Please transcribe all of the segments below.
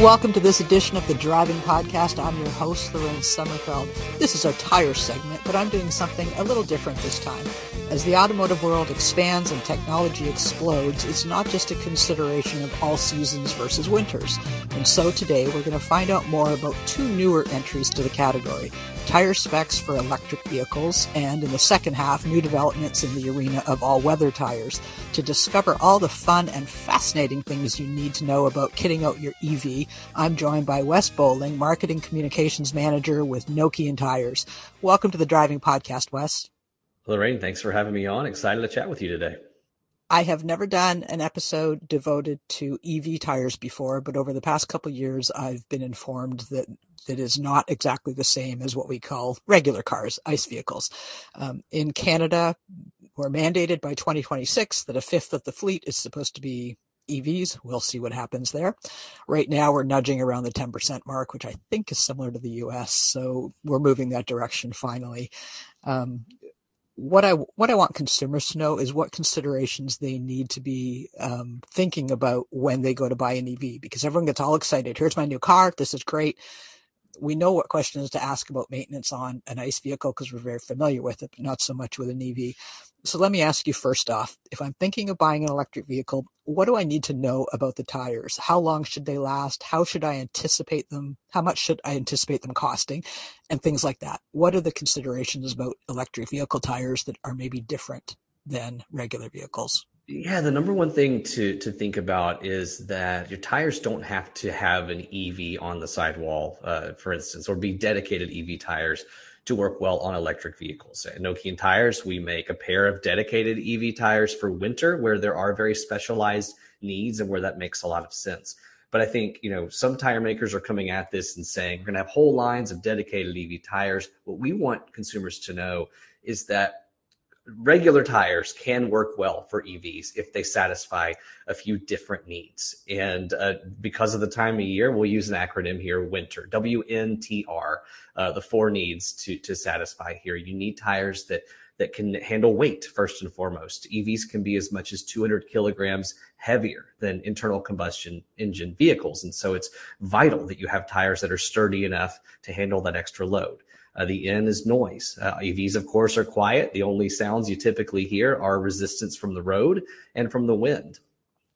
Welcome to this edition of the Driving Podcast. I'm your host, Lorraine Sommerfeld. This is our tire segment, but I'm doing something a little different this time. As the automotive world expands and technology explodes, it's not just a consideration of all seasons versus winters. And so today we're going to find out more about two newer entries to the category tire specs for electric vehicles, and in the second half, new developments in the arena of all weather tires. To discover all the fun and fascinating things you need to know about kitting out your EV, I'm joined by Wes Boling, Marketing Communications Manager with Nokian Tires. Welcome to the Driving Podcast, Wes. Lorraine, thanks for having me on. Excited to chat with you today. I have never done an episode devoted to EV tires before, but over the past couple years, I've been informed that that is not exactly the same as what we call regular cars, ICE vehicles. Um, in Canada, we're mandated by 2026 that a fifth of the fleet is supposed to be EVs. We'll see what happens there. Right now, we're nudging around the 10% mark, which I think is similar to the US. So we're moving that direction finally. Um, what I what I want consumers to know is what considerations they need to be um, thinking about when they go to buy an EV, because everyone gets all excited. Here's my new car. This is great we know what questions to ask about maintenance on an ICE vehicle because we're very familiar with it, but not so much with an EV. So let me ask you first off, if I'm thinking of buying an electric vehicle, what do I need to know about the tires? How long should they last? How should I anticipate them? How much should I anticipate them costing? And things like that. What are the considerations about electric vehicle tires that are maybe different than regular vehicles? Yeah, the number one thing to to think about is that your tires don't have to have an EV on the sidewall, uh, for instance, or be dedicated EV tires to work well on electric vehicles. At Nokian Tires, we make a pair of dedicated EV tires for winter where there are very specialized needs and where that makes a lot of sense. But I think, you know, some tire makers are coming at this and saying we're going to have whole lines of dedicated EV tires. What we want consumers to know is that regular tires can work well for EVs if they satisfy a few different needs. And uh, because of the time of year, we'll use an acronym here: winter, WNTR. Uh, the four needs to to satisfy here. You need tires that that can handle weight first and foremost. EVs can be as much as 200 kilograms heavier than internal combustion engine vehicles, and so it's vital that you have tires that are sturdy enough to handle that extra load. Uh, the N is noise. Uh, EVs, of course, are quiet. The only sounds you typically hear are resistance from the road and from the wind.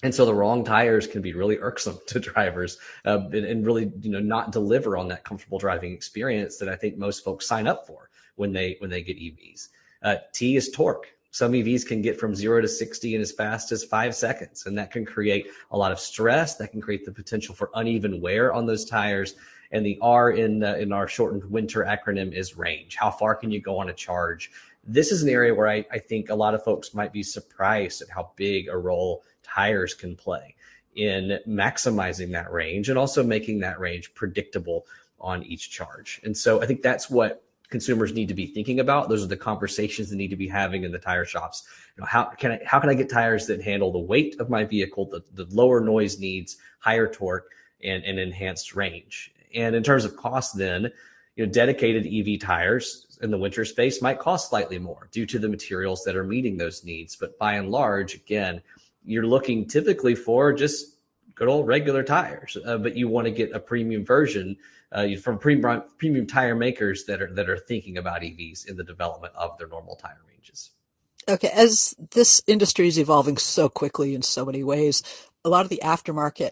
And so the wrong tires can be really irksome to drivers uh, and, and, really, you know, not deliver on that comfortable driving experience that I think most folks sign up for when they when they get EVs. Uh, T is torque. Some EVs can get from zero to 60 in as fast as five seconds, and that can create a lot of stress. That can create the potential for uneven wear on those tires and the R in uh, in our shortened winter acronym is range. How far can you go on a charge? This is an area where I, I think a lot of folks might be surprised at how big a role tires can play in maximizing that range and also making that range predictable on each charge. And so I think that's what consumers need to be thinking about. Those are the conversations they need to be having in the tire shops. You know, how can I how can I get tires that handle the weight of my vehicle, the, the lower noise needs, higher torque, and, and enhanced range? And in terms of cost, then, you know, dedicated EV tires in the winter space might cost slightly more due to the materials that are meeting those needs. But by and large, again, you're looking typically for just good old regular tires, uh, but you want to get a premium version uh, from premium premium tire makers that are that are thinking about EVs in the development of their normal tire ranges. Okay, as this industry is evolving so quickly in so many ways, a lot of the aftermarket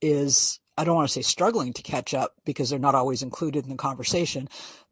is I don't want to say struggling to catch up because they're not always included in the conversation,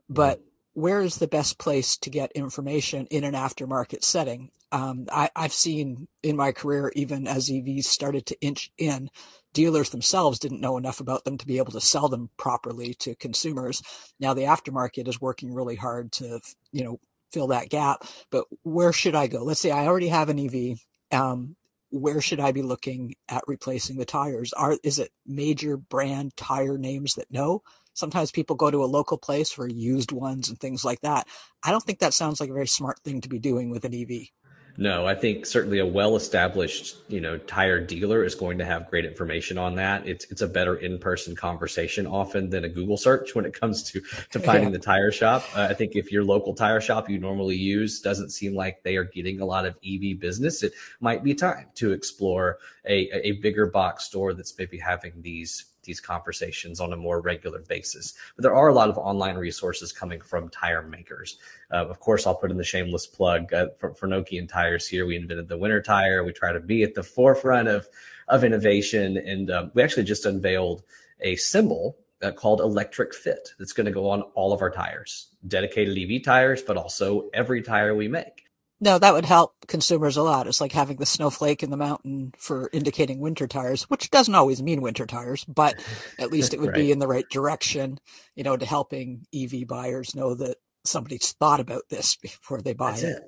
but where is the best place to get information in an aftermarket setting? Um, I, have seen in my career, even as EVs started to inch in, dealers themselves didn't know enough about them to be able to sell them properly to consumers. Now the aftermarket is working really hard to, you know, fill that gap. But where should I go? Let's say I already have an EV. Um, where should I be looking at replacing the tires? Are is it major brand tire names that know? Sometimes people go to a local place for used ones and things like that. I don't think that sounds like a very smart thing to be doing with an EV. No, I think certainly a well-established, you know, tire dealer is going to have great information on that. It's it's a better in-person conversation often than a Google search when it comes to to finding yeah. the tire shop. Uh, I think if your local tire shop you normally use doesn't seem like they are getting a lot of EV business, it might be time to explore a a bigger box store that's maybe having these these conversations on a more regular basis. But there are a lot of online resources coming from tire makers. Uh, of course, I'll put in the shameless plug uh, for, for Nokian tires here. We invented the winter tire. We try to be at the forefront of, of innovation. And um, we actually just unveiled a symbol uh, called Electric Fit that's going to go on all of our tires, dedicated EV tires, but also every tire we make. No, that would help consumers a lot. It's like having the snowflake in the mountain for indicating winter tires, which doesn't always mean winter tires, but at least it would right. be in the right direction, you know, to helping EV buyers know that somebody's thought about this before they buy it. it.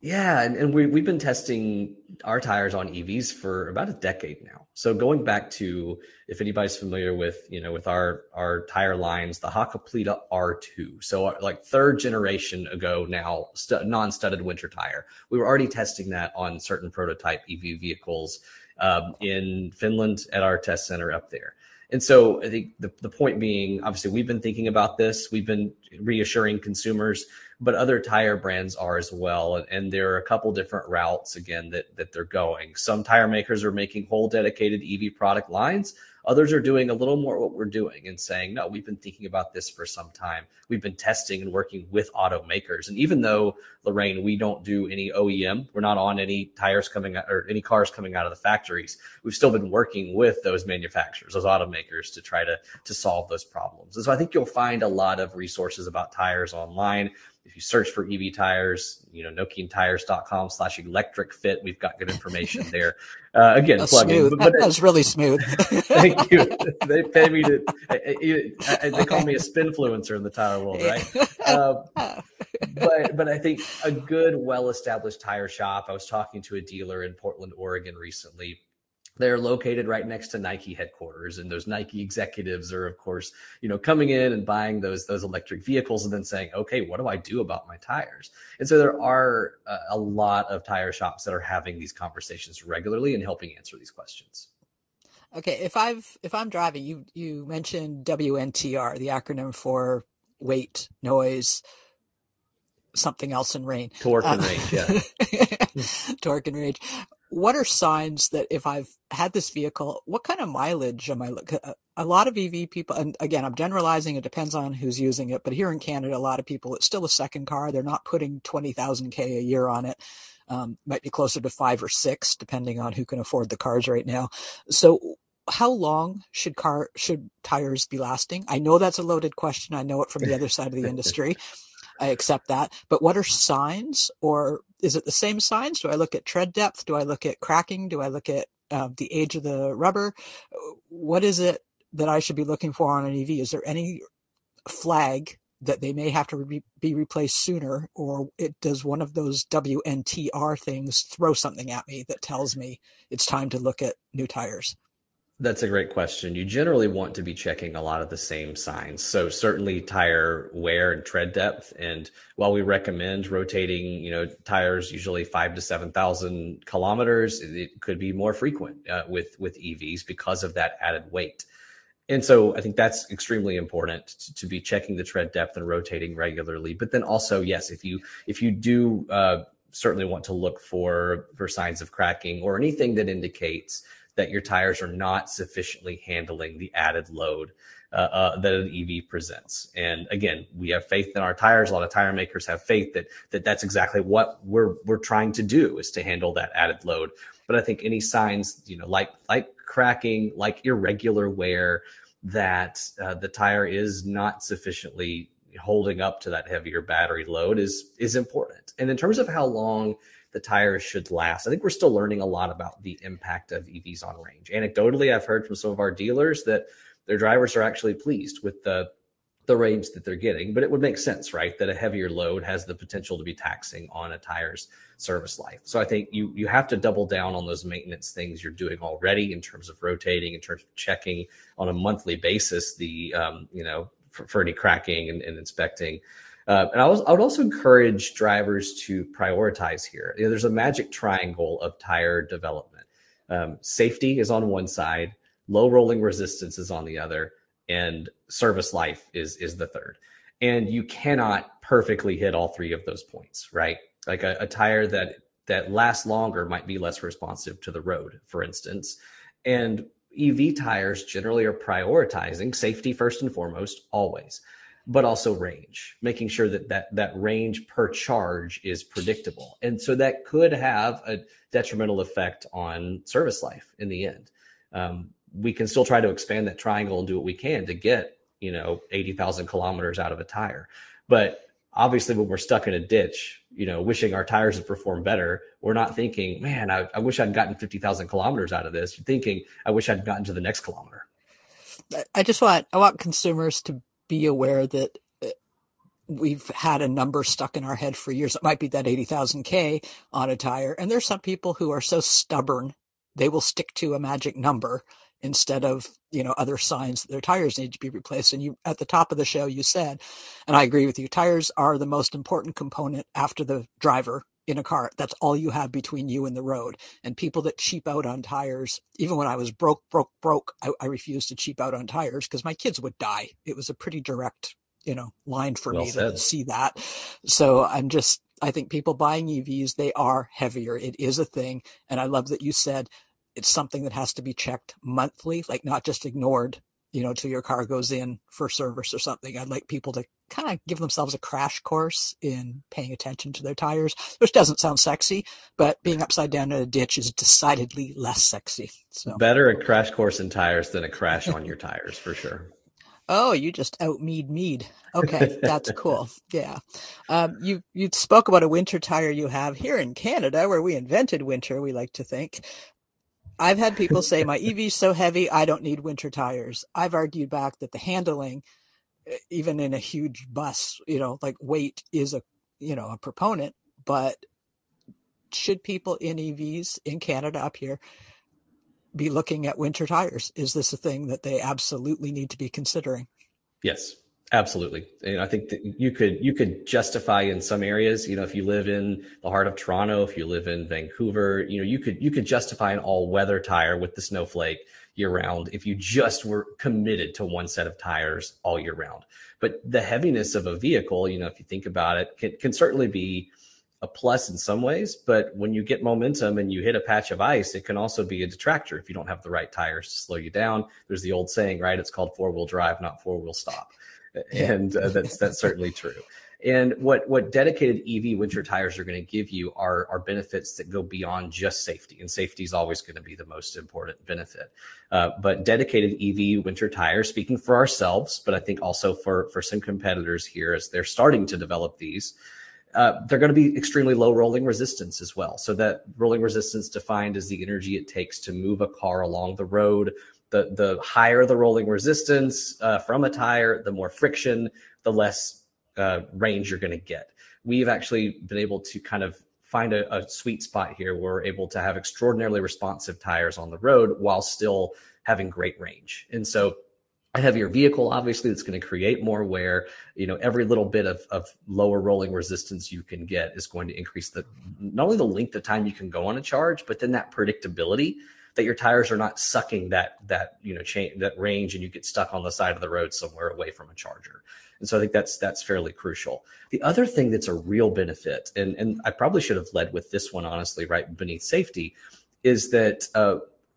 Yeah, and, and we we've been testing our tires on EVs for about a decade now. So going back to if anybody's familiar with you know with our our tire lines, the Hakkapeliitta R2, so our, like third generation ago now, st- non-studded winter tire. We were already testing that on certain prototype EV vehicles um, in Finland at our test center up there. And so I think the, the point being, obviously, we've been thinking about this. We've been reassuring consumers, but other tire brands are as well. And, and there are a couple different routes, again, that, that they're going. Some tire makers are making whole dedicated EV product lines. Others are doing a little more what we're doing and saying, no, we've been thinking about this for some time. We've been testing and working with automakers. And even though, Lorraine, we don't do any OEM, we're not on any tires coming out or any cars coming out of the factories, we've still been working with those manufacturers, those automakers to try to, to solve those problems. And so I think you'll find a lot of resources about tires online if you search for EV tires, you know, nokiantires.com slash electric fit. We've got good information there. Uh, again, That's plugging. But, but that was really smooth. thank you. They pay me to, I, I, they call me a spinfluencer in the tire world, right? Um, but, but I think a good, well-established tire shop. I was talking to a dealer in Portland, Oregon recently they're located right next to Nike headquarters, and those Nike executives are, of course, you know, coming in and buying those those electric vehicles, and then saying, "Okay, what do I do about my tires?" And so there are uh, a lot of tire shops that are having these conversations regularly and helping answer these questions. Okay, if I've if I'm driving, you you mentioned WNTR, the acronym for weight, noise, something else in rain. Torque and uh, range, yeah. torque and range what are signs that if I've had this vehicle, what kind of mileage am I looking? A lot of EV people, and again, I'm generalizing. It depends on who's using it, but here in Canada, a lot of people, it's still a second car. They're not putting twenty thousand k a year on it. Um, might be closer to five or six, depending on who can afford the cars right now. So, how long should car should tires be lasting? I know that's a loaded question. I know it from the other side of the industry. I accept that. But what are signs, or is it the same signs? Do I look at tread depth? Do I look at cracking? Do I look at uh, the age of the rubber? What is it that I should be looking for on an EV? Is there any flag that they may have to re- be replaced sooner, or it does one of those WNTR things throw something at me that tells me it's time to look at new tires? That's a great question. You generally want to be checking a lot of the same signs. So certainly tire wear and tread depth. And while we recommend rotating, you know, tires usually five to seven thousand kilometers, it could be more frequent uh, with with EVs because of that added weight. And so I think that's extremely important to, to, be checking the tread depth and rotating regularly. But then also, yes, if you if you do uh, certainly want to look for for signs of cracking or anything that indicates that your tires are not sufficiently handling the added load uh, uh, that an EV presents. And again, we have faith in our tires. A lot of tire makers have faith that that that's exactly what we're we're trying to do is to handle that added load. But I think any signs, you know, like like cracking, like irregular wear, that uh, the tire is not sufficiently holding up to that heavier battery load is is important. And in terms of how long the tires should last. I think we're still learning a lot about the impact of EVs on range. Anecdotally, I've heard from some of our dealers that their drivers are actually pleased with the the range that they're getting. But it would make sense, right, that a heavier load has the potential to be taxing on a tire's service life. So I think you you have to double down on those maintenance things you're doing already in terms of rotating, in terms of checking on a monthly basis the um, you know for, for any cracking and, and inspecting. Uh, and I, was, I would also encourage drivers to prioritize here. You know, there's a magic triangle of tire development. Um, safety is on one side, low rolling resistance is on the other, and service life is is the third. And you cannot perfectly hit all three of those points, right? Like a, a tire that that lasts longer might be less responsive to the road, for instance. And EV tires generally are prioritizing safety first and foremost, always but also range, making sure that that that range per charge is predictable. And so that could have a detrimental effect on service life in the end. Um, we can still try to expand that triangle and do what we can to get you know 80,000 kilometers out of a tire, but obviously when we're stuck in a ditch, you know, wishing our tires had perform better, we're not thinking, man, I, I wish I'd gotten 50,000 kilometers out of this. You're thinking, I wish I'd gotten to the next kilometer. I just want I want consumers to be aware that uh, we've had a number stuck in our head for years. It might be that 80,000 K on a tire. And there's some people who are so stubborn, they will stick to a magic number instead of, you know, other signs that their tires need to be replaced. And you, at the top of the show, you said, and I agree with you, tires are the most important component after the driver in a car. That's all you have between you and the road. And people that cheap out on tires, even when I was broke, broke, broke, I, I refused to cheap out on tires because my kids would die. It was a pretty direct, you know, line for well me said. to see that. So I'm just, I think people buying EVs, they are heavier. It is a thing. And I love that you said it's something that has to be checked monthly, like not just ignored you know, till your car goes in for service or something. I'd like people to kind of give themselves a crash course in paying attention to their tires, which doesn't sound sexy, but being upside down in a ditch is decidedly less sexy. So better a crash course in tires than a crash on your tires for sure. Oh, you just out mead mead. Okay, that's cool. Yeah, um, you you spoke about a winter tire you have here in Canada, where we invented winter. We like to think. I've had people say my EV's so heavy, I don't need winter tires. I've argued back that the handling, even in a huge bus, you know, like weight is a, you know, a proponent, but should people in EVs in Canada up here be looking at winter tires? Is this a thing that they absolutely need to be considering? Yes. Absolutely. And I think that you could you could justify in some areas, you know, if you live in the heart of Toronto, if you live in Vancouver, you know, you could you could justify an all weather tire with the snowflake year round if you just were committed to one set of tires all year round. But the heaviness of a vehicle, you know, if you think about it, can, can certainly be a plus in some ways, but when you get momentum and you hit a patch of ice, it can also be a detractor if you don't have the right tires to slow you down. There's the old saying, right? It's called four wheel drive, not four wheel stop and uh, that's that's certainly true. And what what dedicated EV winter tires are going to give you are are benefits that go beyond just safety, and safety is always going to be the most important benefit. Uh, but dedicated EV winter tires, speaking for ourselves, but I think also for for some competitors here as they're starting to develop these. Uh, they're going to be extremely low rolling resistance as well. So that rolling resistance defined as the energy it takes to move a car along the road the the higher the rolling resistance uh, from a tire, the more friction, the less uh, range you're going to get. We've actually been able to kind of find a, a, sweet spot here where we're able to have extraordinarily responsive tires on the road while still having great range. And so a heavier vehicle, obviously, that's going to create more wear. You know, every little bit of, of lower rolling resistance you can get is going to increase the not only the length of time you can go on a charge, but then that predictability that your tires are not sucking that that you know that range and you get stuck on the side of the road somewhere away from a charger. And so i think that's that's fairly crucial. The other thing that's a real benefit and and i probably should have led with this one honestly right beneath safety is that uh,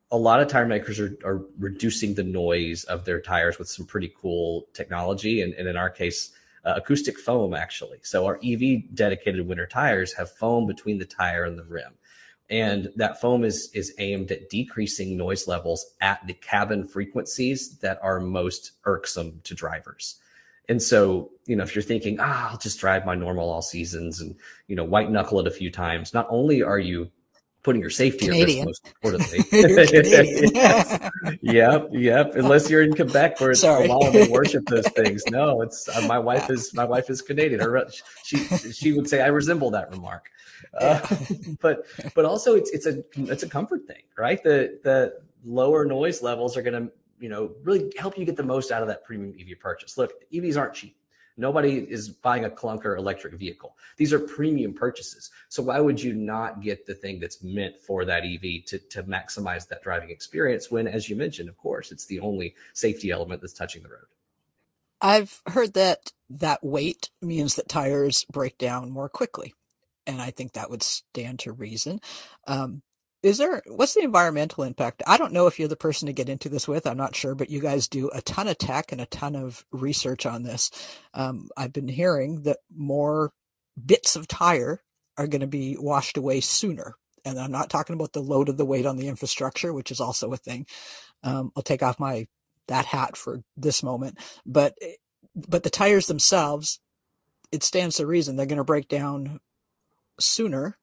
a lot of tire makers are, are reducing the noise of their tires with some pretty cool technology and, and in our case uh, acoustic foam actually. So our ev dedicated winter tires have foam between the tire and the rim and that foam is is aimed at decreasing noise levels at the cabin frequencies that are most irksome to drivers. And so you know if you're thinking ah i'll just drive my normal all seasons and you know white knuckle it a few times not only are you putting your safety Canadian. at risk most importantly. yes. Yep, yep. Unless you're in Quebec where it's Sorry. law to worship those things. No, it's uh, my wife is my wife is Canadian. Her, she she would say I resemble that remark. Uh, but but also it's it's a it's a comfort thing, right? The the lower noise levels are going to you know really help you get the most out of that premium EV purchase. Look, EVs aren't cheap Nobody is buying a clunker electric vehicle. These are premium purchases. So why would you not get the thing that's meant for that EV to, to maximize that driving experience when, as you mentioned, of course, it's the only safety element that's touching the road? I've heard that that weight means that tires break down more quickly. And I think that would stand to reason. Um, is there what's the environmental impact? I don't know if you're the person to get into this with i'm not sure but you guys do a ton of tech and a ton of research on this. Um, i've been hearing that more bits of tire are going to be washed away sooner. And i'm not talking about the load of the weight on the infrastructure which is also a thing. Um, i'll take off my that hat for this moment. But but the tires themselves it stands to reason they're going to break down sooner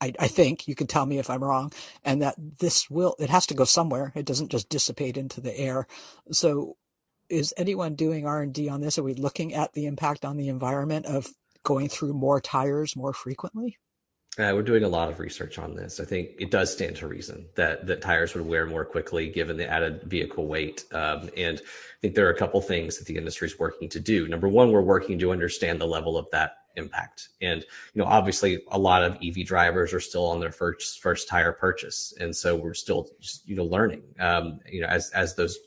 I, I, think you can tell me if I'm wrong, and that this will it has to go somewhere. It doesn't just dissipate into the air. So, is anyone doing R and D on this? Are we looking at the impact on the environment of going through more tires more frequently? Uh, we're doing a lot of research on this. I think it does stand to reason that that tires would wear more quickly given the added vehicle weight. Um, and I think there are a couple things that the industry is working to do. Number one, we're working to understand the level of that impact. And you know, obviously, a lot of EV drivers are still on their first first tire purchase, and so we're still just, you know learning. Um, you know, as as those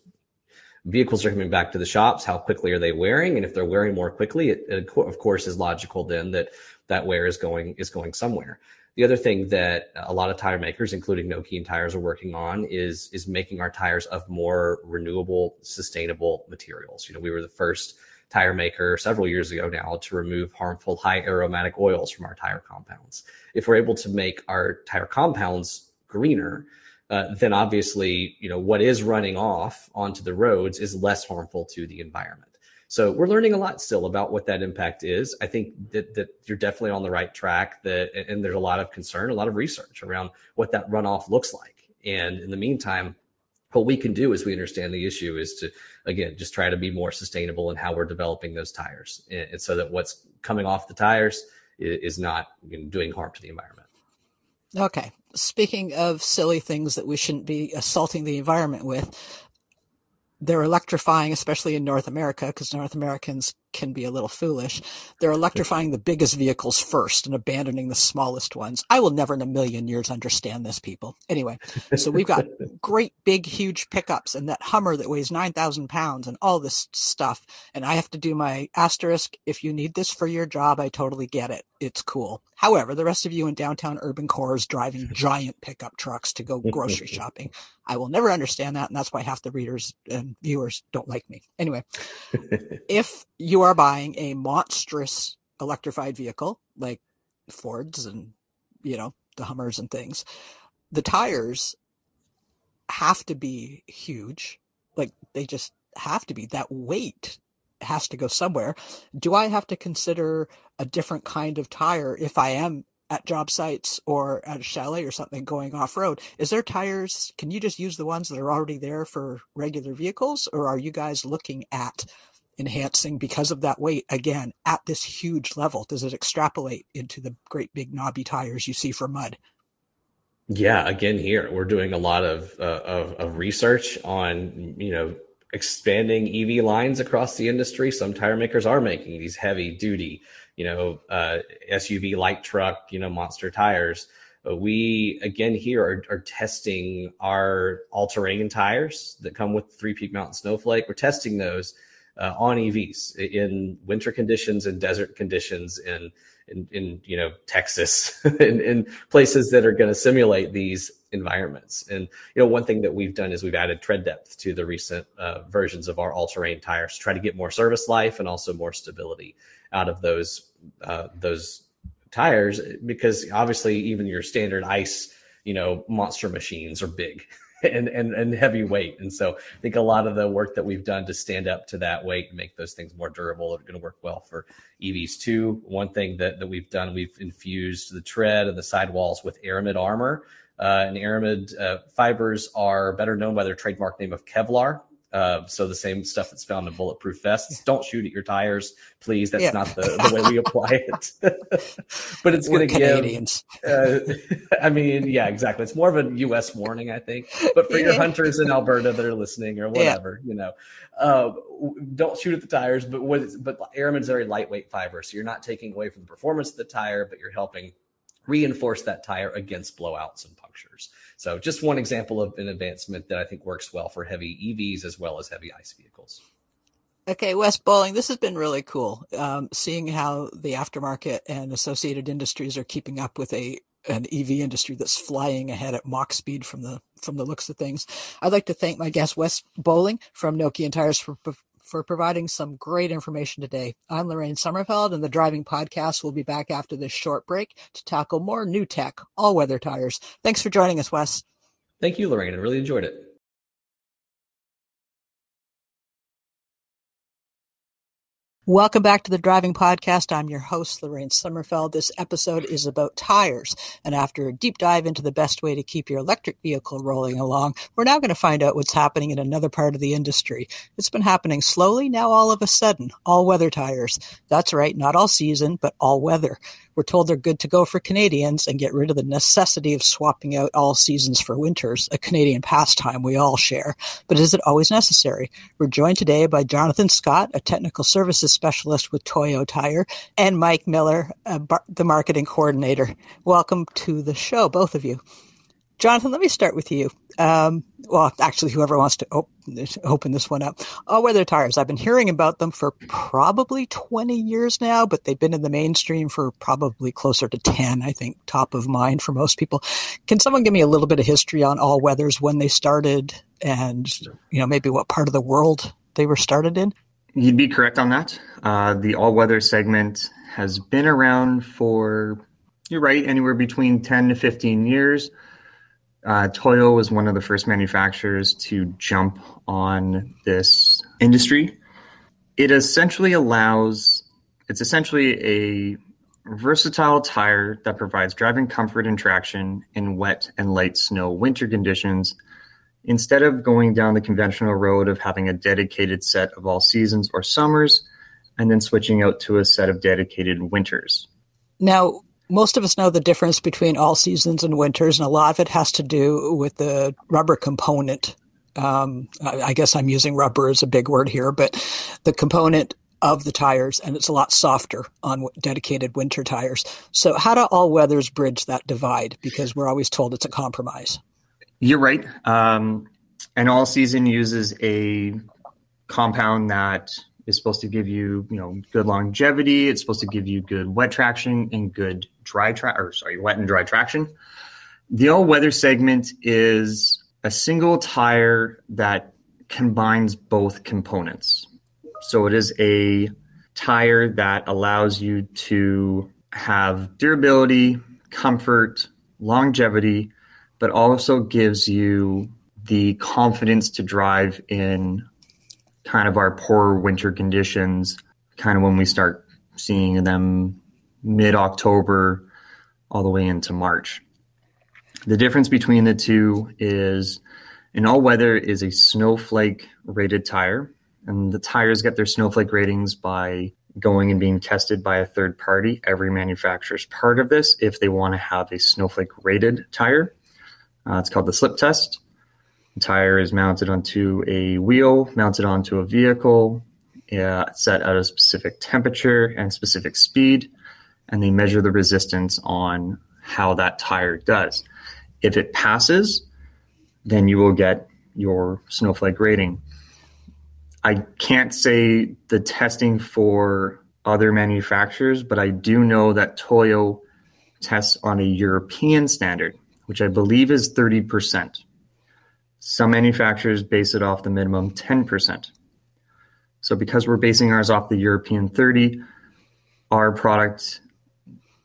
vehicles are coming back to the shops, how quickly are they wearing? And if they're wearing more quickly, it, it of course is logical then that that wear is going is going somewhere. The other thing that a lot of tire makers, including Nokian tires, are working on is is making our tires of more renewable, sustainable materials. You know, we were the first tire maker several years ago now to remove harmful high aromatic oils from our tire compounds. If we're able to make our tire compounds greener, uh, then obviously, you know, what is running off onto the roads is less harmful to the environment. So we're learning a lot still about what that impact is. I think that that you're definitely on the right track. That and there's a lot of concern, a lot of research around what that runoff looks like. And in the meantime, what we can do as we understand the issue is to again just try to be more sustainable in how we're developing those tires, and so that what's coming off the tires is not you know, doing harm to the environment. Okay. Speaking of silly things that we shouldn't be assaulting the environment with, they're electrifying, especially in North America, because North Americans can be a little foolish. They're electrifying the biggest vehicles first and abandoning the smallest ones. I will never in a million years understand this, people. Anyway, so we've got great, big, huge pickups and that Hummer that weighs 9,000 pounds and all this stuff. And I have to do my asterisk. If you need this for your job, I totally get it. It's cool. However, the rest of you in downtown urban cores driving giant pickup trucks to go grocery shopping, I will never understand that. And that's why half the readers and viewers don't like me. Anyway, if you you are buying a monstrous electrified vehicle like Fords and you know the Hummers and things, the tires have to be huge. Like they just have to be. That weight has to go somewhere. Do I have to consider a different kind of tire if I am at job sites or at a chalet or something going off road? Is there tires? Can you just use the ones that are already there for regular vehicles, or are you guys looking at enhancing because of that weight again at this huge level? Does it extrapolate into the great big knobby tires you see for mud? Yeah, again, here we're doing a lot of, uh, of, of research on you know expanding EV lines across the industry. Some tire makers are making these heavy duty, you know, uh, SUV light truck, you know, monster tires. But we again here are, are testing our all-terrain tires that come with three peak mountain snowflake. We're testing those uh, on EVs in winter conditions and desert conditions in in, in you know Texas in, in places that are going to simulate these environments. And you know one thing that we've done is we've added tread depth to the recent uh, versions of our all-terrain tires to try to get more service life and also more stability out of those uh, those tires because obviously even your standard ice you know monster machines are big and, and and heavy weight. And so I think a lot of the work that we've done to stand up to that weight and make those things more durable are going to work well for EVs too. One thing that, that we've done, we've infused the tread and the sidewalls with aramid armor. Uh, and aramid uh, fibers are better known by their trademark name of Kevlar. Uh, so the same stuff that's found in bulletproof vests. Don't shoot at your tires, please. That's yeah. not the, the way we apply it. but it's going to give. Uh, I mean, yeah, exactly. It's more of a U.S. warning, I think. But for yeah. your hunters in Alberta that are listening or whatever, yeah. you know, uh, don't shoot at the tires. But with but Aramid's very lightweight fiber, so you're not taking away from the performance of the tire, but you're helping reinforce that tire against blowouts and punctures. So just one example of an advancement that I think works well for heavy EVs as well as heavy ICE vehicles. Okay, Wes Boling, this has been really cool. Um, seeing how the aftermarket and associated industries are keeping up with a an EV industry that's flying ahead at Mach speed from the from the looks of things. I'd like to thank my guest Wes Boling from Nokian Tires for for providing some great information today. I'm Lorraine Sommerfeld, and the Driving Podcast will be back after this short break to tackle more new tech, all weather tires. Thanks for joining us, Wes. Thank you, Lorraine. I really enjoyed it. Welcome back to the Driving Podcast. I'm your host, Lorraine Sommerfeld. This episode is about tires. And after a deep dive into the best way to keep your electric vehicle rolling along, we're now going to find out what's happening in another part of the industry. It's been happening slowly, now all of a sudden. All weather tires. That's right, not all season, but all weather. We're told they're good to go for Canadians and get rid of the necessity of swapping out all seasons for winters, a Canadian pastime we all share. But is it always necessary? We're joined today by Jonathan Scott, a technical services specialist with Toyo Tire, and Mike Miller, bar- the marketing coordinator. Welcome to the show, both of you. Jonathan, let me start with you. Um, well, actually, whoever wants to op- open this one up. All weather tires. I've been hearing about them for probably 20 years now, but they've been in the mainstream for probably closer to 10, I think, top of mind for most people. Can someone give me a little bit of history on all weathers, when they started, and, you know, maybe what part of the world they were started in? You'd be correct on that. Uh, the all weather segment has been around for, you're right, anywhere between 10 to 15 years. Uh, Toyo was one of the first manufacturers to jump on this industry. It essentially allows, it's essentially a versatile tire that provides driving comfort and traction in wet and light snow winter conditions instead of going down the conventional road of having a dedicated set of all seasons or summers and then switching out to a set of dedicated winters. Now, most of us know the difference between all seasons and winters, and a lot of it has to do with the rubber component. Um, I guess I'm using rubber as a big word here, but the component of the tires, and it's a lot softer on dedicated winter tires. So, how do all weathers bridge that divide? Because we're always told it's a compromise. You're right. Um, all season uses a compound that is supposed to give you, you know, good longevity. It's supposed to give you good wet traction and good dry track, or sorry, wet and dry traction. The all weather segment is a single tire that combines both components. So it is a tire that allows you to have durability, comfort, longevity, but also gives you the confidence to drive in kind of our poor winter conditions, kind of when we start seeing them mid October all the way into March. The difference between the two is an all weather is a snowflake rated tire, and the tires get their snowflake ratings by going and being tested by a third party. Every manufacturer is part of this if they want to have a snowflake rated tire. Uh, it's called the slip test. The tire is mounted onto a wheel, mounted onto a vehicle, uh, set at a specific temperature and specific speed and they measure the resistance on how that tire does. If it passes, then you will get your snowflake rating. I can't say the testing for other manufacturers, but I do know that Toyo tests on a European standard, which I believe is 30%. Some manufacturers base it off the minimum 10%. So because we're basing ours off the European 30, our product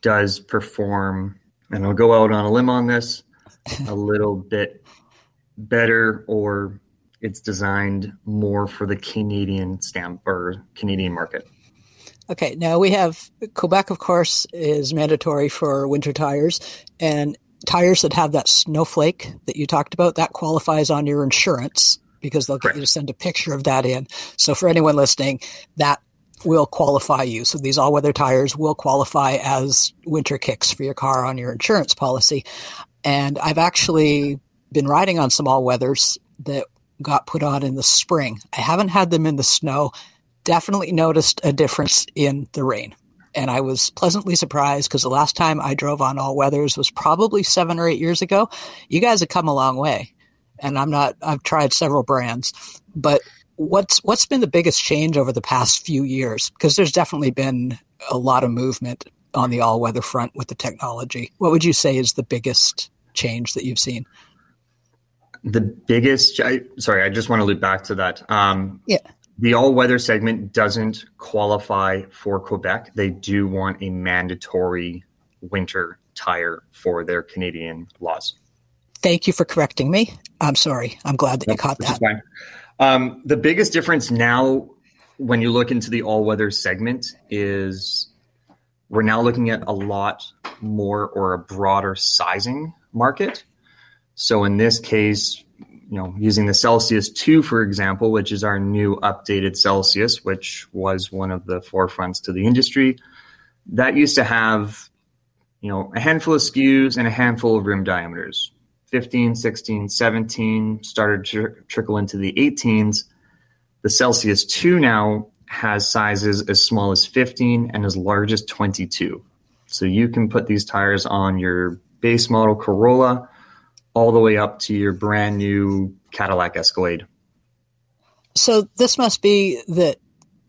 does perform, and I'll go out on a limb on this, a little bit better or it's designed more for the Canadian stamp or Canadian market. Okay, now we have Quebec, of course, is mandatory for winter tires, and tires that have that snowflake that you talked about that qualifies on your insurance because they'll get Correct. you to send a picture of that in. So for anyone listening, that will qualify you. So these all-weather tires will qualify as winter kicks for your car on your insurance policy. And I've actually been riding on some all-weathers that got put on in the spring. I haven't had them in the snow. Definitely noticed a difference in the rain. And I was pleasantly surprised because the last time I drove on all weathers was probably seven or eight years ago. You guys have come a long way. And I'm not, I've tried several brands, but what's, what's been the biggest change over the past few years? Because there's definitely been a lot of movement on the all weather front with the technology. What would you say is the biggest change that you've seen? The biggest, I, sorry, I just want to loop back to that. Um, yeah. The all weather segment doesn't qualify for Quebec. They do want a mandatory winter tire for their Canadian laws. Thank you for correcting me. I'm sorry. I'm glad that you caught that. Um, the biggest difference now when you look into the all weather segment is we're now looking at a lot more or a broader sizing market. So in this case, you know, using the Celsius 2, for example, which is our new updated Celsius, which was one of the forefronts to the industry, that used to have, you know, a handful of SKUs and a handful of rim diameters. 15, 16, 17 started to trickle into the 18s. The Celsius 2 now has sizes as small as 15 and as large as 22. So you can put these tires on your base model Corolla all the way up to your brand new Cadillac Escalade. So this must be that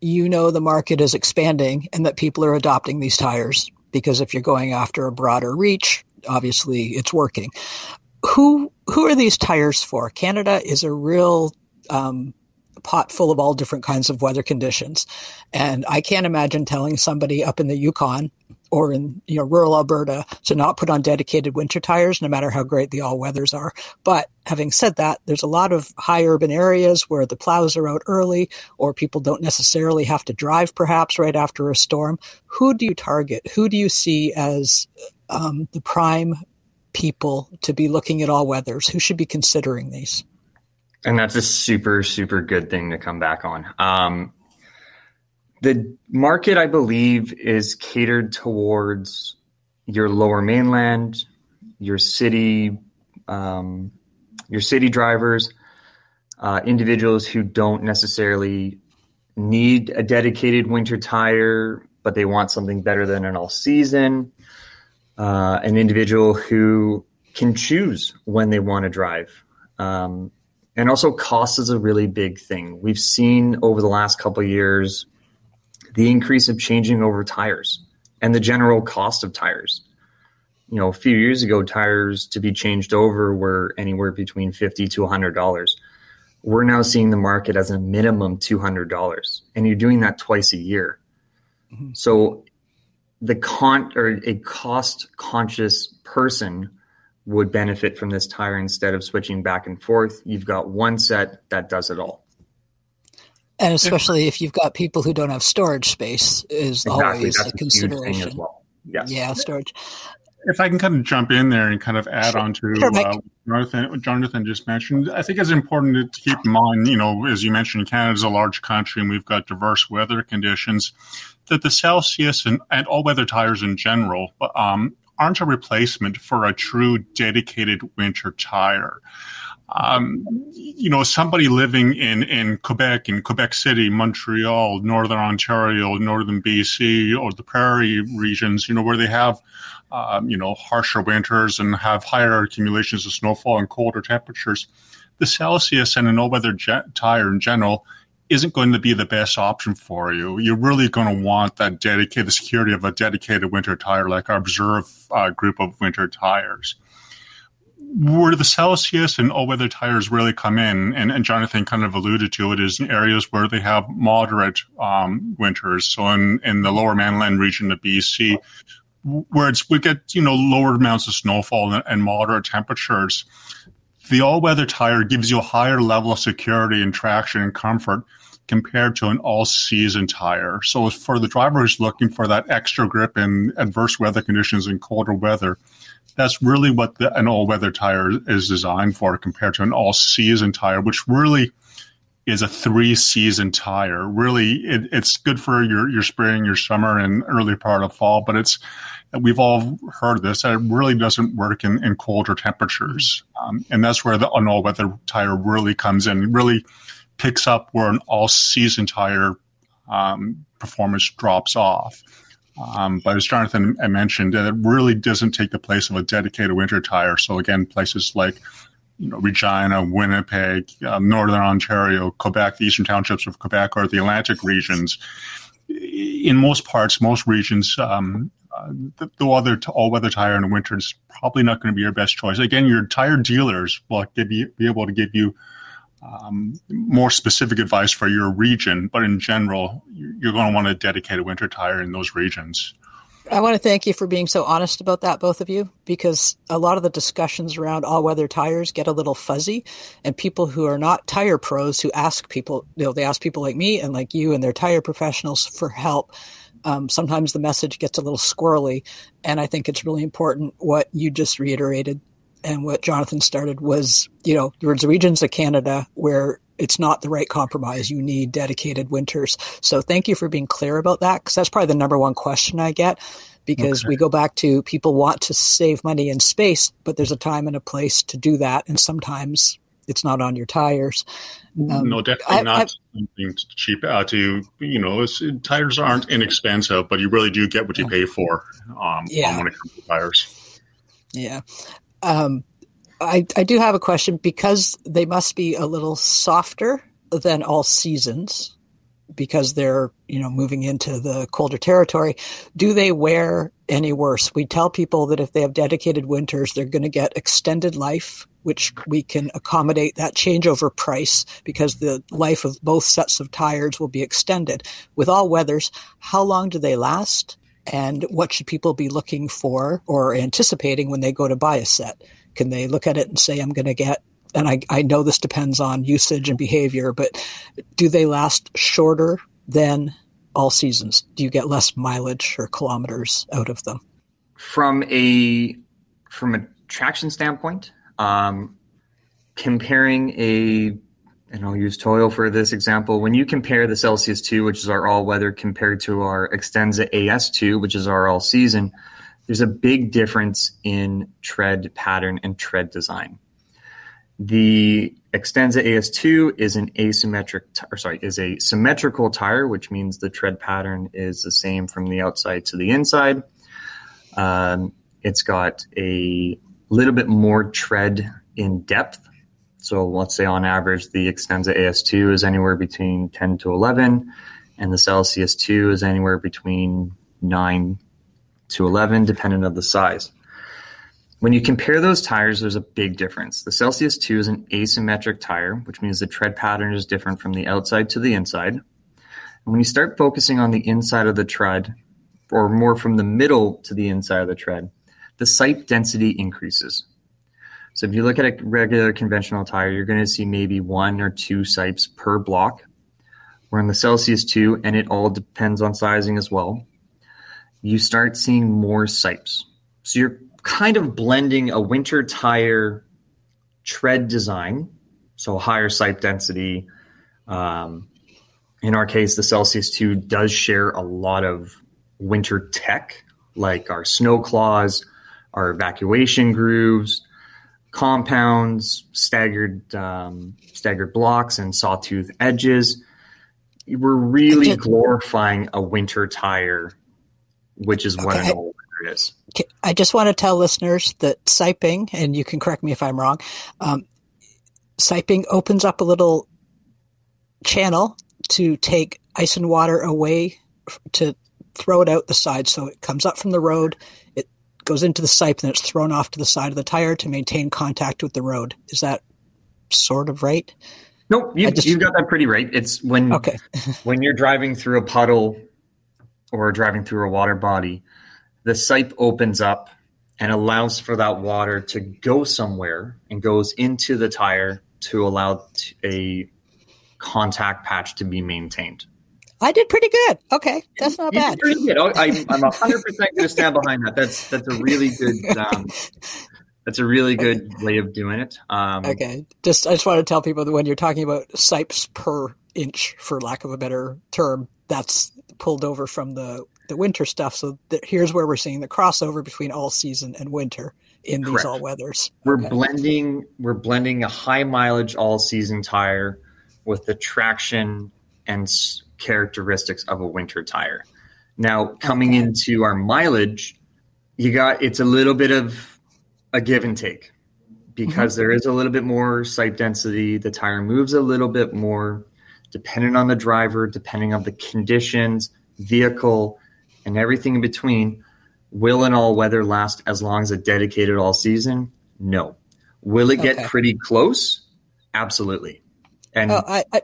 you know the market is expanding and that people are adopting these tires because if you're going after a broader reach, obviously it's working. Who who are these tires for? Canada is a real um, pot full of all different kinds of weather conditions, and I can't imagine telling somebody up in the Yukon or in you know rural Alberta to not put on dedicated winter tires, no matter how great the all weathers are. But having said that, there's a lot of high urban areas where the plows are out early, or people don't necessarily have to drive perhaps right after a storm. Who do you target? Who do you see as um, the prime people to be looking at all weathers? Who should be considering these? And that's a super, super good thing to come back on. Um, the market, I believe, is catered towards your lower mainland, your city, um, your city drivers, uh, individuals who don't necessarily need a dedicated winter tire, but they want something better than an all season. Uh, an individual who can choose when they want to drive. Um, and also, cost is a really big thing. We've seen over the last couple years the increase of changing over tires and the general cost of tires. You know, a few years ago, tires to be changed over were anywhere between fifty to hundred dollars. We're now seeing the market as a minimum two hundred dollars, and you're doing that twice a year. Mm-hmm. So, the con or a cost conscious person would benefit from this tire instead of switching back and forth. You've got one set that does it all. And especially if you've got people who don't have storage space is exactly. always That's a consideration. A well. Yes. Yeah, storage. If I can kind of jump in there and kind of add sure. on to sure, uh, Jonathan, Jonathan just mentioned, I think it's important to keep in mind, you know, as you mentioned, Canada's a large country and we've got diverse weather conditions, that the Celsius and, and all weather tires in general um, aren't a replacement for a true dedicated winter tire. Um, you know, somebody living in, in Quebec, in Quebec City, Montreal, Northern Ontario, Northern BC, or the prairie regions, you know, where they have, um, you know, harsher winters and have higher accumulations of snowfall and colder temperatures, the Celsius and an all-weather jet tire in general isn't going to be the best option for you. You're really going to want that dedicated, security of a dedicated winter tire, like our Observe uh, group of winter tires where the Celsius and all weather tires really come in, and, and Jonathan kind of alluded to it, is in areas where they have moderate um, winters. So in, in the lower mainland region of BC, where it's we get you know lower amounts of snowfall and, and moderate temperatures, the all-weather tire gives you a higher level of security and traction and comfort compared to an all-season tire. So for the driver who's looking for that extra grip in adverse weather conditions and colder weather, that's really what the, an all-weather tire is designed for compared to an all-season tire, which really is a three-season tire. Really, it, it's good for your your spring, your summer, and early part of fall, but it's we've all heard this. It really doesn't work in, in colder temperatures. Um, and that's where the all weather tire really comes in, really picks up where an all season tire um, performance drops off. Um, but as Jonathan mentioned, it really doesn't take the place of a dedicated winter tire. So again, places like you know, Regina, Winnipeg, uh, Northern Ontario, Quebec, the eastern townships of Quebec, or the Atlantic regions. In most parts, most regions, um, uh, the, the other all-weather tire in the winter is probably not going to be your best choice. Again, your tire dealers will give you, be able to give you um, more specific advice for your region, but in general, you're going to want to dedicate a winter tire in those regions. I want to thank you for being so honest about that, both of you, because a lot of the discussions around all weather tires get a little fuzzy. And people who are not tire pros who ask people, you know, they ask people like me and like you and their tire professionals for help um, sometimes the message gets a little squirrely. And I think it's really important what you just reiterated and what Jonathan started was, you know, there's regions of Canada where it's not the right compromise. You need dedicated winters. So thank you for being clear about that because that's probably the number one question I get because okay. we go back to people want to save money in space, but there's a time and a place to do that. And sometimes it's not on your tires. Um, no, definitely I, not I, something cheap. Uh, to you know, tires aren't inexpensive, but you really do get what you pay for. Um, yeah. when it comes to tires. Yeah. Um, I I do have a question because they must be a little softer than all seasons because they're you know moving into the colder territory do they wear any worse we tell people that if they have dedicated winters they're going to get extended life which we can accommodate that changeover price because the life of both sets of tires will be extended. With all weathers, how long do they last? And what should people be looking for or anticipating when they go to buy a set? Can they look at it and say, I'm going to get, and I, I know this depends on usage and behavior, but do they last shorter than all seasons? Do you get less mileage or kilometers out of them? From a from a traction standpoint, um, comparing a, and I'll use Toyo for this example. When you compare the Celsius 2, which is our all weather, compared to our Extensa AS2, which is our all season, there's a big difference in tread pattern and tread design. The Extensa AS2 is an asymmetric, t- or sorry, is a symmetrical tire, which means the tread pattern is the same from the outside to the inside. Um, it's got a little bit more tread in depth. So let's say on average, the Extensa AS2 is anywhere between 10 to 11, and the Celsius 2 is anywhere between 9 to 11, depending on the size. When you compare those tires, there's a big difference. The Celsius 2 is an asymmetric tire, which means the tread pattern is different from the outside to the inside. And when you start focusing on the inside of the tread, or more from the middle to the inside of the tread, the sipe density increases. So if you look at a regular conventional tire, you're going to see maybe one or two sipes per block. We're in the Celsius 2, and it all depends on sizing as well. You start seeing more sipes. So you're kind of blending a winter tire tread design, so higher sipe density. Um, in our case, the Celsius 2 does share a lot of winter tech, like our snow claws, our evacuation grooves, compounds, staggered um, staggered blocks, and sawtooth edges. We're really just, glorifying a winter tire, which is what okay. an old winter is. I just want to tell listeners that siping, and you can correct me if I'm wrong, um, siping opens up a little channel to take ice and water away to throw it out the side. So it comes up from the road, it goes into the sipe and it's thrown off to the side of the tire to maintain contact with the road. Is that sort of right? Nope, you, just, you got that pretty right. It's when okay. when you're driving through a puddle or driving through a water body, the sipe opens up and allows for that water to go somewhere and goes into the tire to allow a contact patch to be maintained. I did pretty good. Okay, that's not you bad. Pretty good. Oh, I, am 100 percent going to stand behind that. That's that's a really good. Um, that's a really good way of doing it. Um, okay, just I just want to tell people that when you're talking about sipes per inch, for lack of a better term, that's pulled over from the the winter stuff. So th- here's where we're seeing the crossover between all season and winter in these all weathers. We're okay. blending we're blending a high mileage all season tire with the traction and characteristics of a winter tire. Now, coming okay. into our mileage, you got it's a little bit of a give and take because mm-hmm. there is a little bit more sipe density. The tire moves a little bit more, depending on the driver, depending on the conditions, vehicle, and everything in between. Will an all weather last as long as a dedicated all season? No. Will it get okay. pretty close? Absolutely. And oh, I, I,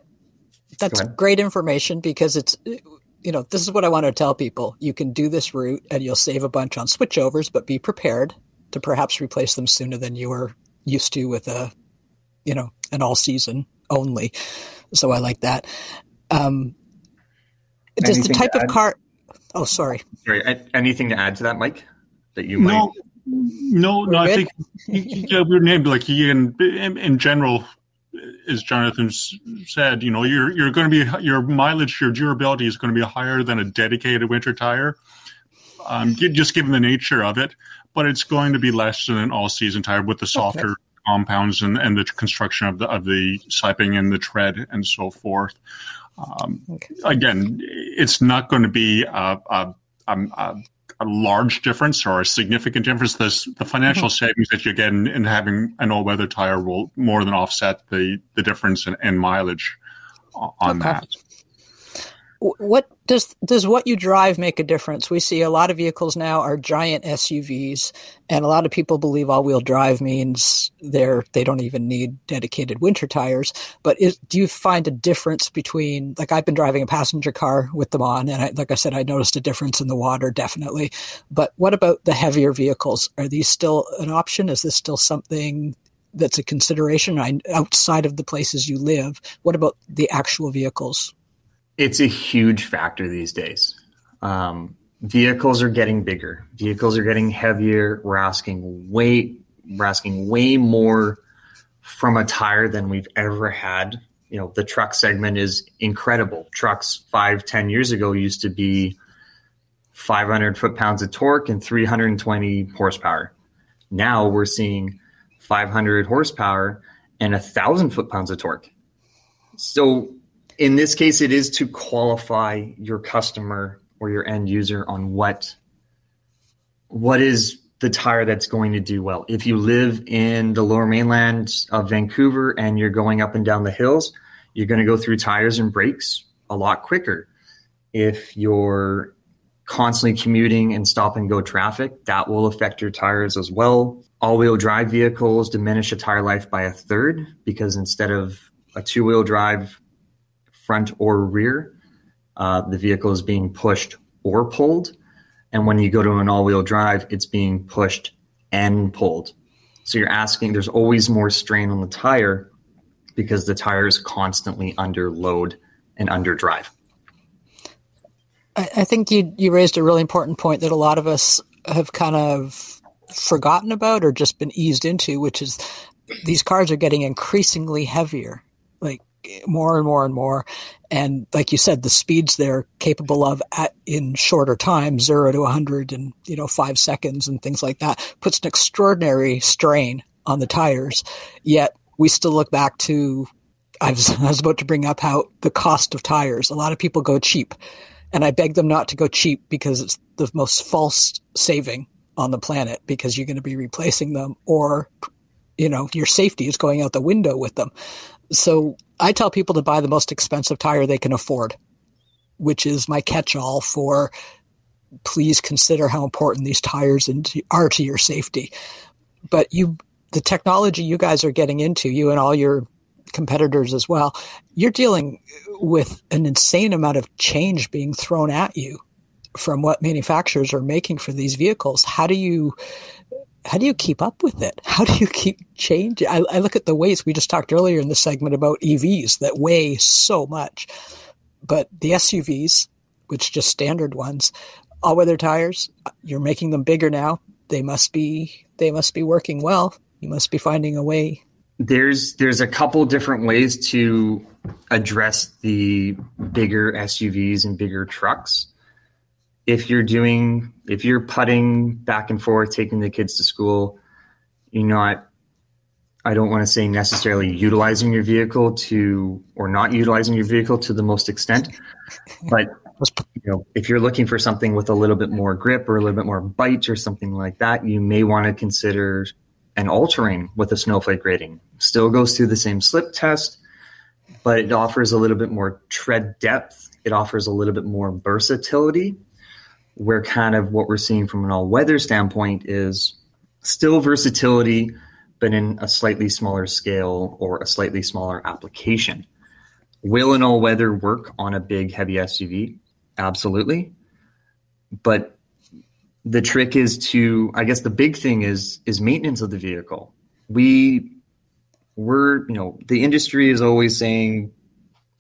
that's great information because it's you know this is what I want to tell people. You can do this route and you'll save a bunch on switchovers, but be prepared to perhaps replace them sooner than you were used to with a you know an all season only. So I like that. Um, does the type of car? Oh, sorry. Sorry. Anything to add to that, Mike? That you might. No, no, no. I think yeah, we're named like he in, in in general as Jonathan said, you know, you're you're going to be your mileage, your durability is going to be higher than a dedicated winter tire, um, just given the nature of it. But it's going to be less than an all-season tire with the softer okay. compounds and, and the construction of the of the siping and the tread and so forth. Um, okay. Again, it's not going to be a, a, a, a large difference or a significant difference. The financial mm-hmm. savings that you get in, in, having an all weather tire will more than offset the, the difference in, in mileage on okay. that what does does what you drive make a difference? We see a lot of vehicles now are giant SUVs, and a lot of people believe all-wheel drive means they're they don't even need dedicated winter tires. But is, do you find a difference between like I've been driving a passenger car with them on, and I, like I said, I noticed a difference in the water definitely. But what about the heavier vehicles? Are these still an option? Is this still something that's a consideration outside of the places you live? What about the actual vehicles? It's a huge factor these days. Um, vehicles are getting bigger. Vehicles are getting heavier. We're asking way we're asking way more from a tire than we've ever had. You know, the truck segment is incredible. Trucks five, ten years ago used to be 500 foot pounds of torque and 320 horsepower. Now we're seeing 500 horsepower and a thousand foot pounds of torque. So in this case, it is to qualify your customer or your end user on what what is the tire that's going to do well. If you live in the lower mainland of Vancouver and you're going up and down the hills, you're going to go through tires and brakes a lot quicker. If you're constantly commuting and stop and go traffic, that will affect your tires as well. All wheel drive vehicles diminish a tire life by a third because instead of a two wheel drive front or rear. Uh, the vehicle is being pushed or pulled. And when you go to an all wheel drive, it's being pushed and pulled. So you're asking, there's always more strain on the tire because the tire is constantly under load and under drive. I think you you raised a really important point that a lot of us have kind of forgotten about or just been eased into, which is these cars are getting increasingly heavier. Like more and more and more. And like you said, the speeds they're capable of at, in shorter time, zero to 100 in, you know, five seconds and things like that, puts an extraordinary strain on the tires. Yet we still look back to, I was, I was about to bring up how the cost of tires. A lot of people go cheap. And I beg them not to go cheap because it's the most false saving on the planet because you're going to be replacing them or you know your safety is going out the window with them so I tell people to buy the most expensive tire they can afford, which is my catch all for please consider how important these tires are to your safety. But you, the technology you guys are getting into, you and all your competitors as well, you're dealing with an insane amount of change being thrown at you from what manufacturers are making for these vehicles. How do you how do you keep up with it? How do you keep changing? I, I look at the weights. We just talked earlier in the segment about EVs that weigh so much, but the SUVs, which just standard ones, all weather tires, you're making them bigger now. They must be they must be working well. You must be finding a way. There's there's a couple different ways to address the bigger SUVs and bigger trucks. If you're doing if you're putting back and forth, taking the kids to school, you're not I don't want to say necessarily utilizing your vehicle to or not utilizing your vehicle to the most extent, but you know, if you're looking for something with a little bit more grip or a little bit more bite or something like that, you may want to consider an all-terrain with a snowflake rating. Still goes through the same slip test, but it offers a little bit more tread depth. It offers a little bit more versatility. Where kind of what we're seeing from an all-weather standpoint is still versatility, but in a slightly smaller scale or a slightly smaller application. Will an all-weather work on a big heavy SUV? absolutely. But the trick is to, I guess, the big thing is is maintenance of the vehicle. We we're you know the industry is always saying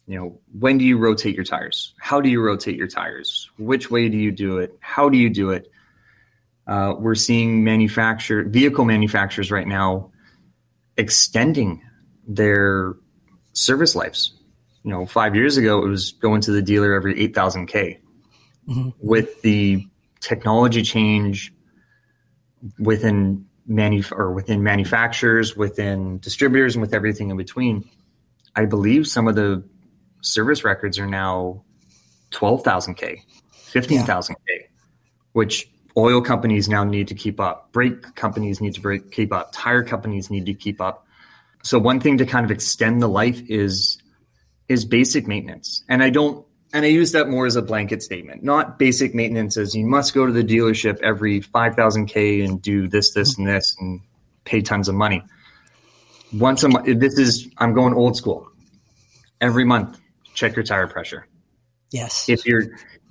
you know when do you rotate your tires? How do you rotate your tires? Which way do you do it? How do you do it? Uh, we're seeing manufacture vehicle manufacturers right now extending their service lives. You know, five years ago, it was going to the dealer every 8,000 K. Mm-hmm. With the technology change within manu- or within manufacturers, within distributors, and with everything in between, I believe some of the service records are now 12,000 K, 15,000 yeah. K, which oil companies now need to keep up. Brake companies need to break, keep up. Tire companies need to keep up. So one thing to kind of extend the life is is basic maintenance. And I don't and I use that more as a blanket statement, not basic maintenance as you must go to the dealership every 5000k and do this this and this and pay tons of money. Once a month this is I'm going old school. Every month check your tire pressure. Yes. If you're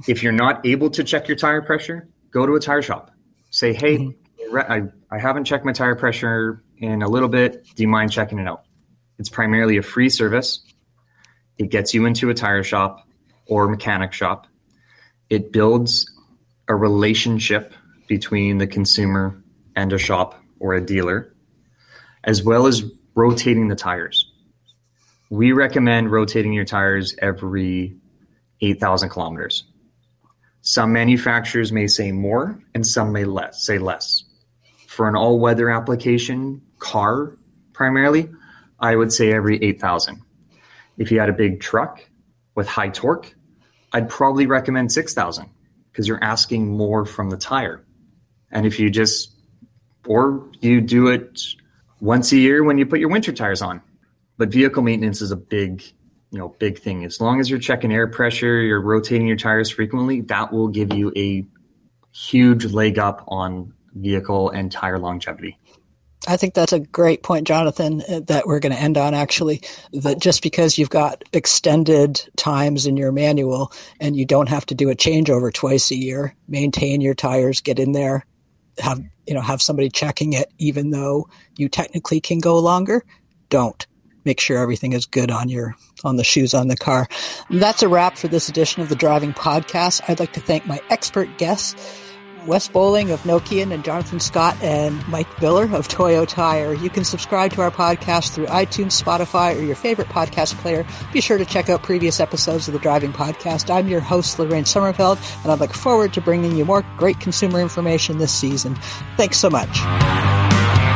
if you're not able to check your tire pressure, go to a tire shop. Say, "Hey, mm-hmm. I I haven't checked my tire pressure in a little bit. Do you mind checking it out?" It's primarily a free service it gets you into a tire shop or mechanic shop. It builds a relationship between the consumer and a shop or a dealer, as well as rotating the tires. We recommend rotating your tires every 8,000 kilometers. Some manufacturers may say more and some may less, say less. For an all weather application, car primarily, I would say every 8,000. If you had a big truck with high torque, I'd probably recommend 6,000 because you're asking more from the tire. And if you just, or you do it once a year when you put your winter tires on. But vehicle maintenance is a big, you know, big thing. As long as you're checking air pressure, you're rotating your tires frequently, that will give you a huge leg up on vehicle and tire longevity. I think that's a great point, Jonathan, uh, that we're going to end on actually. That just because you've got extended times in your manual and you don't have to do a changeover twice a year, maintain your tires, get in there, have, you know, have somebody checking it, even though you technically can go longer, don't. Make sure everything is good on your on the shoes on the car. That's a wrap for this edition of the Driving Podcast. I'd like to thank my expert guests Wes Boling of Nokian and Jonathan Scott and Mike Miller of Toyo Tire. You can subscribe to our podcast through iTunes, Spotify, or your favorite podcast player. Be sure to check out previous episodes of the Driving Podcast. I'm your host, Lorraine Sommerfeld, and I look forward to bringing you more great consumer information this season. Thanks so much.